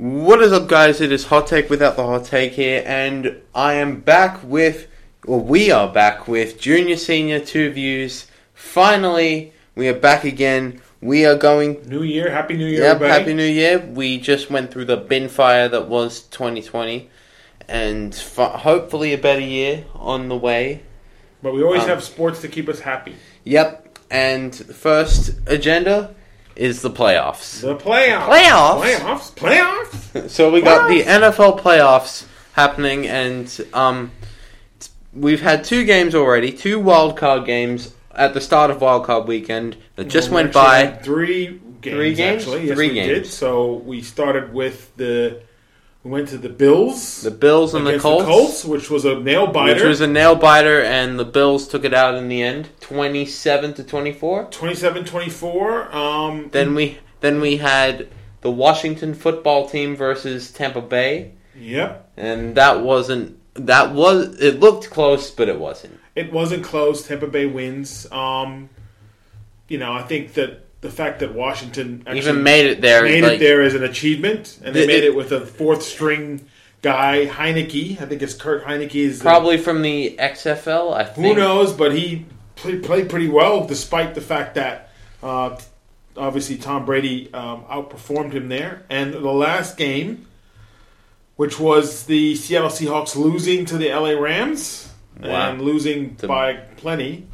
What is up, guys? It is Hot Take without the Hot Take here, and I am back with, or we are back with Junior Senior Two Views. Finally, we are back again. We are going. New Year, Happy New Year, Yep, everybody. Happy New Year. We just went through the bin fire that was 2020, and f- hopefully a better year on the way. But we always Um, have sports to keep us happy. Yep, and first agenda is the playoffs. The playoffs. Playoffs? Playoffs. Playoffs. So we got the NFL playoffs happening, and um, we've had two games already, two wild card games at the start of wild card weekend that just We went by. Three games, Three games? actually. Yes, Three we games. did. So we started with the. We went to the Bills. The Bills and the against Colts, which was a nail biter. which was a nail biter, and the Bills took it out in the end, twenty-seven to twenty-four. 27-24. Um, Then we then we had the Washington football team versus Tampa Bay, yep. and that wasn't that was it looked close, but it wasn't. It wasn't close. Tampa Bay wins. Um, you know, I think that the fact that Washington actually Even made it there, made like, it there as an achievement, and they The- made it- it with a fourth string guy, Heinicke. I think it's Kurt Heinicke. Is the- Probably from the XFL, I think. who knows, but he played, played pretty well, despite the fact that uh, obviously Tom Brady um, outperformed him there. And the last game, which was the Seattle Seahawks losing to the LA Rams Wow. and losing The- by plenty,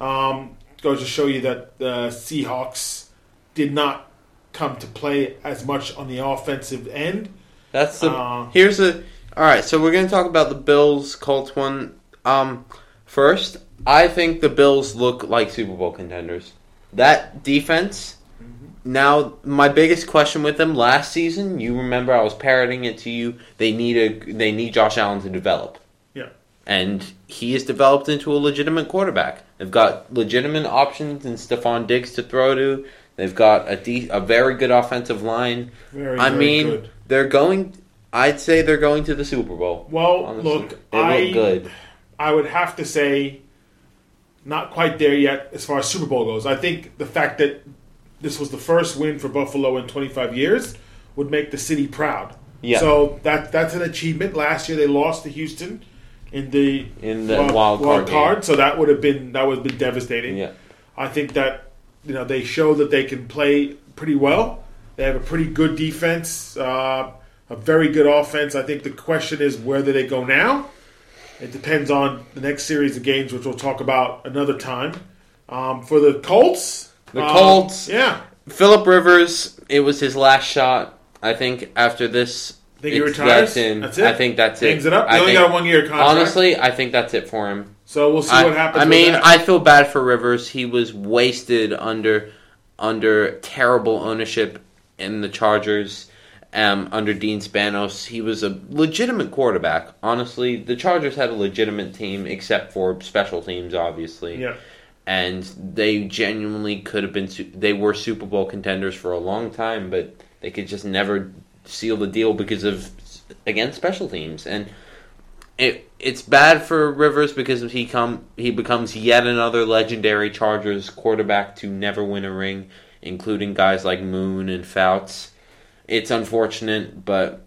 um, goes to show you that the Seahawks did not come to play as much on the offensive end. That's the Uh, here's a all right. So we're gonna talk about the Bills Colts one. Um, first, I think the Bills look like Super Bowl contenders. That defense. Mm-hmm. Now, my biggest question with them last season, you remember I was parroting it to you. They need a they need Josh Allen to develop. Yeah. and he has developed into a legitimate quarterback. They've got legitimate options in Stefon Diggs to throw to. They've got a de- a very good offensive line. Very, I very mean, good. they're going. I'd say they're going to the Super Bowl. Well, honestly. look, they I look good. I would have to say, not quite there yet as far as Super Bowl goes. I think the fact that this was the first win for Buffalo in 25 years would make the city proud. Yeah. So that that's an achievement. Last year they lost to Houston in the In the wild card game. so that would have been that would have been devastating. Yeah, I think that you know they show that they can play pretty well. They have a pretty good defense, uh, a very good offense. I think the question is where do they go now? It depends on the next series of games, which we'll talk about another time. Um, for the Colts, The um, Colts. yeah, Philip Rivers. It was his last shot. I think after this, think he retires. That's, in. That's it. I think that's Hangs it. it up. He I only think- got a one year contract. honestly, I think that's it for him. so we'll see I, what happens. I mean. I feel bad for Rivers. He was wasted under under terrible ownership in the Chargers. Um, under Dean Spanos, he was a legitimate quarterback. Honestly, the Chargers had a legitimate team, except for special teams, obviously. yeah, And they genuinely could have been. su- They were Super Bowl contenders for a long time, but they could just never seal the deal because of against special teams. And it it's bad for Rivers because he come he becomes yet another legendary Chargers quarterback to never win a ring, including guys like Moon and Fouts. It's unfortunate, but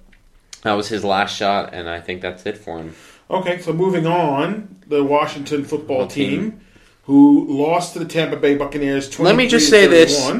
that was his last shot, and I think that's it for him. Okay, so moving on, the Washington football team. team, who lost to the Tampa Bay Buccaneers. Let me just say this.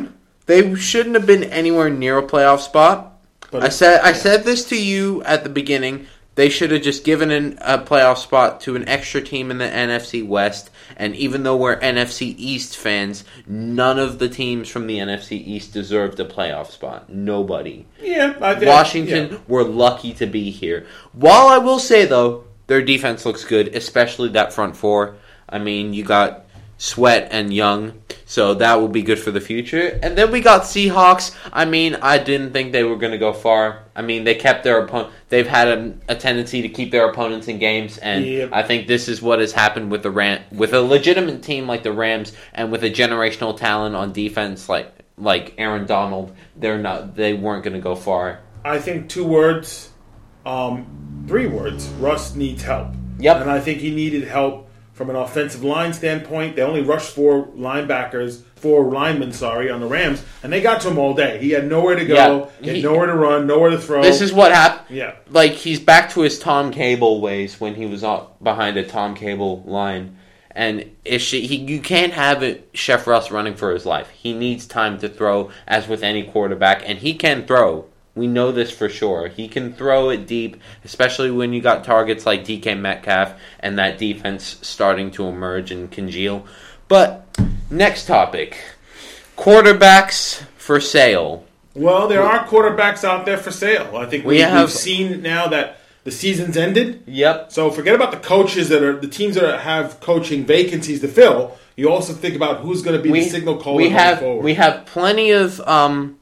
They shouldn't have been anywhere near a playoff spot. But I said I said this to you at the beginning. They should have just given an, a playoff spot to an extra team in the NFC West. And even though we're NFC East fans, none of the teams from the NFC East deserved a playoff spot. Nobody. yeah, I think, Washington yeah. were lucky to be here. While I will say though, their defense looks good, especially that front four. I mean, you got Sweat and Young, so that will be good for the future. And then we got Seahawks. I mean, I didn't think they were going to go far. I mean, they kept their opponent. They've had a, a tendency to keep their opponents in games, and Yep. I think this is what has happened with the Ram, with a legitimate team like the Rams, and with a generational talent on defense like like Aaron Donald. They're not. They weren't going to go far. I think two words, um, three words. Russ needs help. Yep. and I think he needed help from an offensive line standpoint. They only rushed four linebackers, four linemen, sorry, on the Rams, and they got to him all day. He had nowhere to go, Yeah, he had nowhere to run, nowhere to throw. This is what happened. yeah. Like he's back to his Tom Cable ways when he was behind a Tom Cable line, and if she, he, you can't have it Chef Russ running for his life. He needs time to throw, as with any quarterback, and he can throw. We know this for sure. He can throw it deep, especially when you got targets like DK Metcalf and that defense starting to emerge and congeal. But next topic: quarterbacks for sale. Well, there are quarterbacks out there for sale. I think We we, have- have seen now that the season's ended. Yep. So forget about the coaches that are the teams that have coaching vacancies to fill. You also think about who's going to be the signal caller we have forward. we have plenty of um,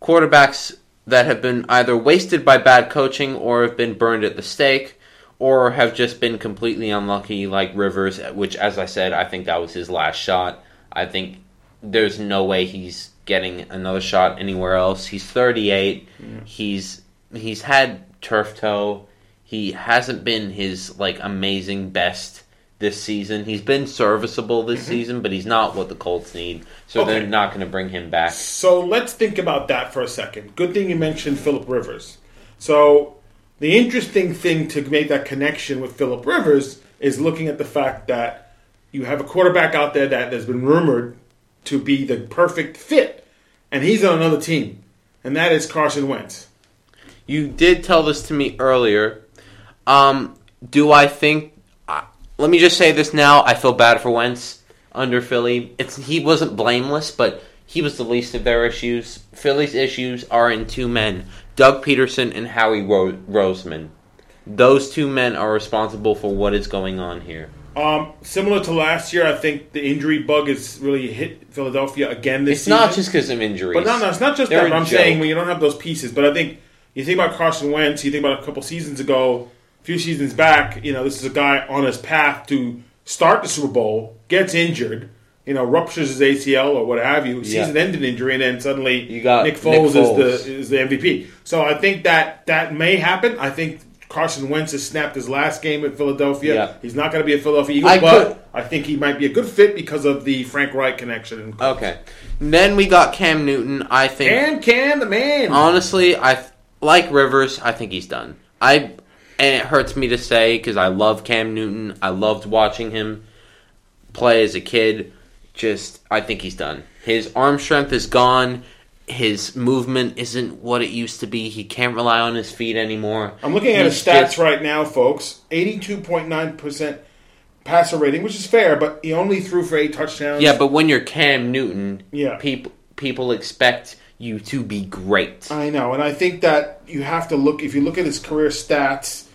quarterbacks that have been either wasted by bad coaching or have been burned at the stake or have just been completely unlucky like Rivers which as I said I think that was his last shot. I think there's no way he's getting another shot anywhere else. He's 38 he's he's had turf toe. He hasn't been his like amazing best this season. He's been serviceable this season, but he's not what the Colts need. So Okay. they're not going to bring him back. So let's think about that for a second. Good thing you mentioned Philip Rivers. So the interesting thing to make that connection with Philip Rivers is looking at the fact that you have a quarterback out there that has been rumored to be the perfect fit, and he's on another team, and that is Carson Wentz. You did tell this to me earlier. Um, do I think? Let me just say this now. I feel bad for Wentz under Philly. It's he wasn't blameless, but he was the least of their issues. Philly's issues are in two men: Doug Pederson and Howie Ro- Roseman. Those two men are responsible for what is going on here. Um, similar to last year, I think the injury bug has really hit Philadelphia again this It's season. not just because of injuries. But no, no, it's not just They're that. I'm joke. saying when you don't have those pieces. But I think you think about Carson Wentz. You think about a couple seasons ago, a few seasons back. You know, this is a guy on his path to start the Super Bowl, gets injured. You know, ruptures his ACL or what have you, Yeah. season-ending injury, and then suddenly You got Nick Nick Foles, Foles. is the is the MVP. So I think that that may happen. I think Carson Wentz has snapped his last game at Philadelphia. Yeah. He's not going to be a Philadelphia Eagle, I but could- I think he might be a good fit because of the Frank Reich connection. Okay. Then we got Cam Newton. I think And Cam, the man. honestly, I like Rivers. I think he's done. I and it hurts me to say because I love Cam Newton. I loved watching him play as a kid. Just I think he's done. His arm strength is gone. His movement isn't what it used to be. He can't rely on his feet anymore. I'm looking at his He's stats just- right now, folks. 82.9% passer rating, which is fair, but he only threw for eight touchdowns. Yeah, but when you're Cam Newton, Yeah. people people expect you to be great. I know, and I think that you have to look, if you look at his career stats,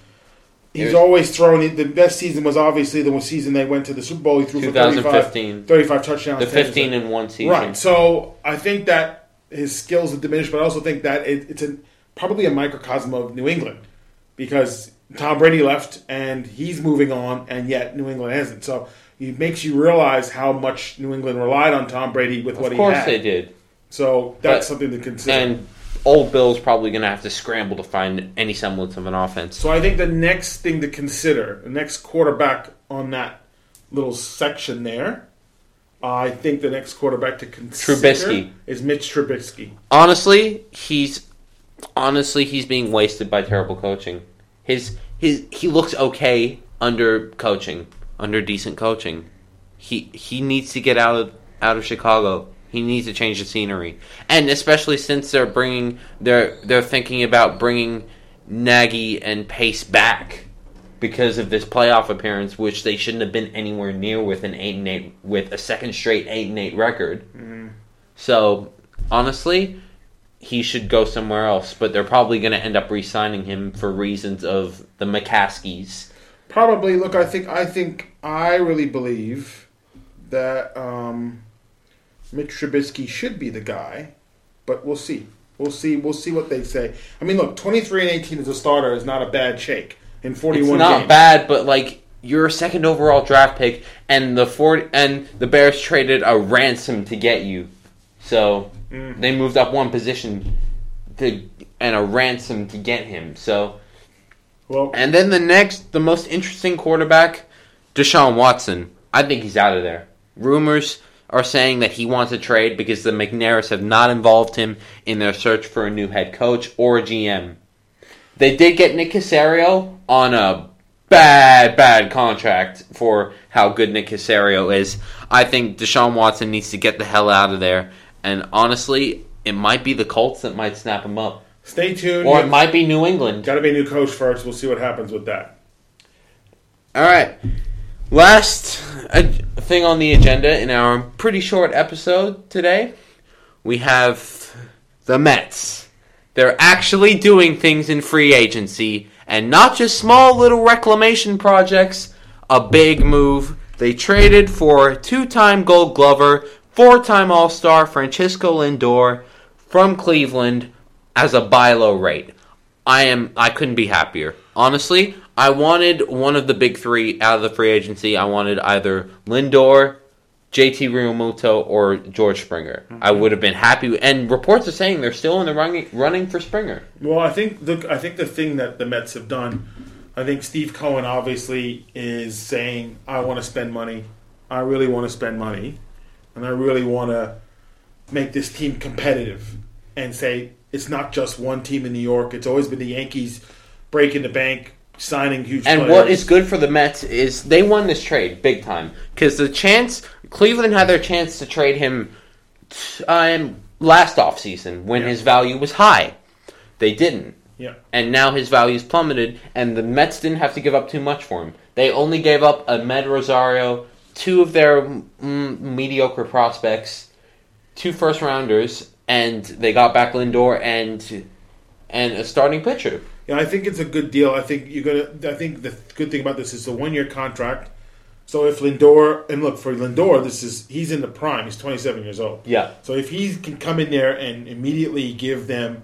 he's There's- always thrown, it. the best season was obviously the season they went to the Super Bowl. He threw for 35, 35 touchdowns. The 15 in one season. Right. So I think that his skills have diminished, but I also think that it, it's a, probably a microcosm of New England because Tom Brady left and he's moving on, and yet New England hasn't. So it makes you realize how much New England relied on Tom Brady with what he had. Of course they did. So that's But- something to consider. And old Bill's probably going to have to scramble to find any semblance of an offense. so I think the next thing to consider, the next quarterback on that little section there, uh, I think the next quarterback to consider Trubisky. is Mitch Trubisky. Honestly, he's honestly he's being wasted by terrible coaching. His his he looks okay under coaching, under decent coaching. He he needs to get out of out of Chicago. He needs to change the scenery, and especially since they're bringing they're they're thinking about bringing Nagy and Pace back because of this playoff appearance, which they shouldn't have been anywhere near with an eight and eight with a second straight eight and eight record. So honestly, he should go somewhere else. But they're probably going to end up re-signing him for reasons of the McCaskeys. Probably. Look, I think I think I really believe that um, Mitch Trubisky should be the guy, but we'll see. We'll see. We'll see what they say. I mean, look, twenty three and eighteen as a starter is not a bad shake in forty It's not games. bad, but like you're a second overall draft pick, and the Ford and the Bears traded a ransom to get you. So Mm. they moved up one position to and a ransom to get him. So Well, And then the next, the most interesting quarterback Deshaun Watson, I think he's out of there. Rumors are saying that he wants a trade because the McNairs have not involved him in their search for a new head coach or a GM. They did get Nick Caserio on a bad, bad contract for how good Nick Caserio is. I think Deshaun Watson needs to get the hell out of there. And honestly, it might be the Colts that might snap him up. Stay tuned. Or it might be New England. Got to be a new coach first. We'll see what happens with that. All right. Last uh, thing on the agenda in our pretty short episode today, we have the Mets. They're actually doing things in free agency and not just small little reclamation projects. A big move. They traded for two time gold glover, four time All Star Francisco Lindor from Cleveland as a buy low rate. I am I couldn't be happier. Honestly, I wanted one of the big three out of the free agency. I wanted either Lindor, JT Realmuto, or George Springer. Mm-hmm. I would have been happy. And reports are saying they're still in the running running for Springer. Well, I think the I think the thing that the Mets have done, I think Steve Cohen obviously is saying, "I want to spend money. I really want to spend money, and I really want to make this team competitive." And say it's not just one team in New York. It's always been the Yankees breaking the bank, signing huge. And players. what is good for the Mets is they won this trade big time because the chance Cleveland had their chance to trade him um, last offseason when Yeah. his value was high. They didn't. Yeah. And now his value's plummeted, and the Mets didn't have to give up too much for him. They only gave up Amed Rosario, two of their mm, mediocre prospects, two first rounders, and they got back Lindor and and a starting pitcher. Yeah, I think it's a good deal. I think you're gonna. I think the good thing about this is the one year contract. So if Lindor and look for Lindor, this is he's in the prime. He's 27 years old. Yeah. So if he can come in there and immediately give them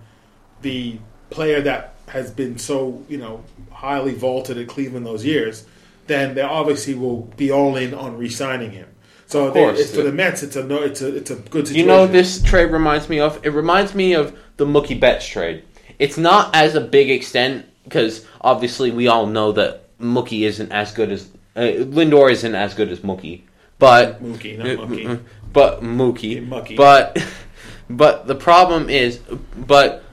the player that has been so you know highly vaulted at Cleveland those years, then they obviously will be all in on re-signing him. So Of they, course. it's, for the Mets, it's a no, it's a it's a good situation. You know this trade reminds me of? It reminds me of the Mookie Betts trade. It's not as a big extent because obviously we all know that Mookie isn't as good as uh, Lindor isn't as good as Mookie, but Mookie, not Mookie. but Mookie, Mookie. but but the problem is, but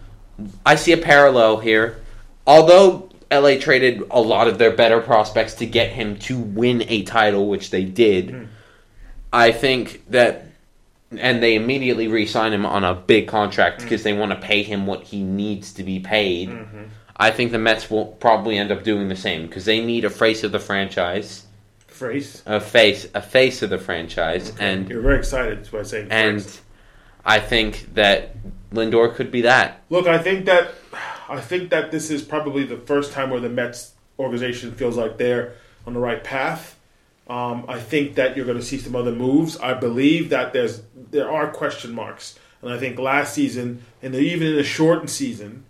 I see a parallel here. Although LA traded a lot of their better prospects to get him to win a title, which they did, Hmm. I think that, and they immediately re-sign him on a big contract because they want to pay him what he needs to be paid. Mm-hmm. I think the Mets will probably end up doing the same because they need a face of the franchise, phrase. a face, a face of the franchise, and You're very excited. That's why I say and phrase. I think that Lindor could be that. Look, I think that I think that this is probably the first time where the Mets organization feels like they're on the right path. Um, I think that you're going to see some other moves. I believe that there's there are question marks, and I think last season and even in the shortened season,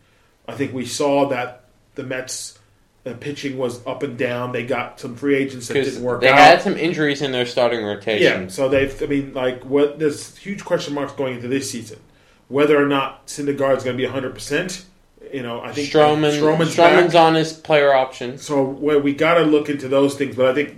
I think we saw that the Mets. uh pitching was up and down. They got some free agents that didn't work they out. had some injuries in their starting rotation. Yeah, so they've. I mean, like, what? There's huge question marks going into this season, whether or not Syndergaard's going to be 100. percent You know, I think Stroman, Stroman's, Stroman's on his player option. So we got to look into those things, but I think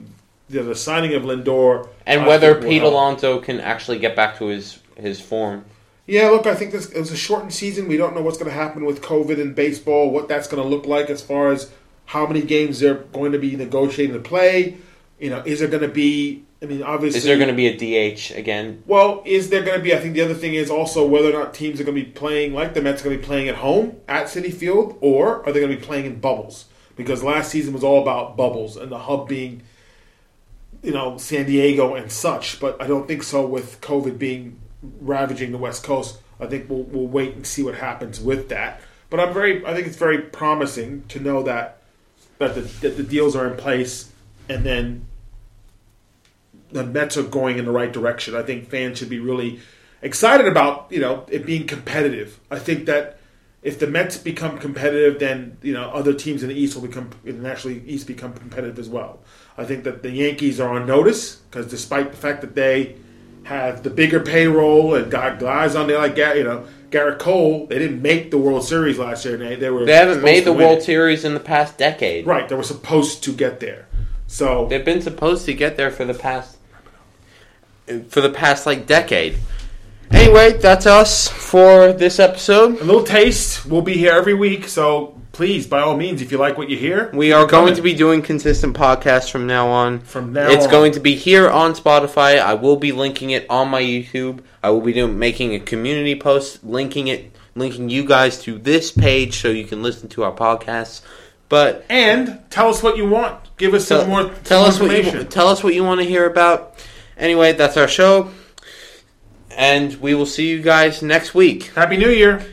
the, the signing of Lindor and whether Pete. Alonso can actually get back to his his form. Yeah, look, I think this it was a shortened season. We don't know what's going to happen with COVID and baseball, what that's going to look like as far as how many games they're going to be negotiating to play. You know, is there going to be? I mean, obviously, Is there going to be a DH again? Well, is there going to be? I think the other thing is also whether or not teams are going to be playing like the Mets are going to be playing at home at Citi Field, or are they going to be playing in bubbles? Because last season was all about bubbles and the hub being, you know, San Diego and such. But I don't think so with COVID being ravaging the West Coast. I think we'll, we'll wait and see what happens with that. But I'm very, I think it's very promising to know that that the, that the deals are in place, and then the Mets are going in the right direction. I think fans should be really excited about you know it being competitive. I think that if the Mets become competitive, then you know other teams in the East will become naturally East become competitive as well. I think that the Yankees are on notice because despite the fact that they have the bigger payroll and got guys on there like you know Gerrit Cole, they didn't make the World Series last year. They, they were They haven't made the World it. Series in the past decade. Right, they were supposed to get there. So They've been supposed to get there for the past for the past like decade. Anyway, that's us for this episode. a little taste. We'll be here every week. So please, by all means, if you like what you hear, We are going to be doing consistent podcasts from now on. from now. it's on. going to be here on Spotify. I will be linking it on my YouTube. I will be doing making a community post linking it linking you guys to this page so you can listen to our podcasts. But and tell us what you want. Give us tell, some more. tell some us what you information. tell us what you want to hear about. Anyway, that's our show. And we will see you guys next week. Happy New Year.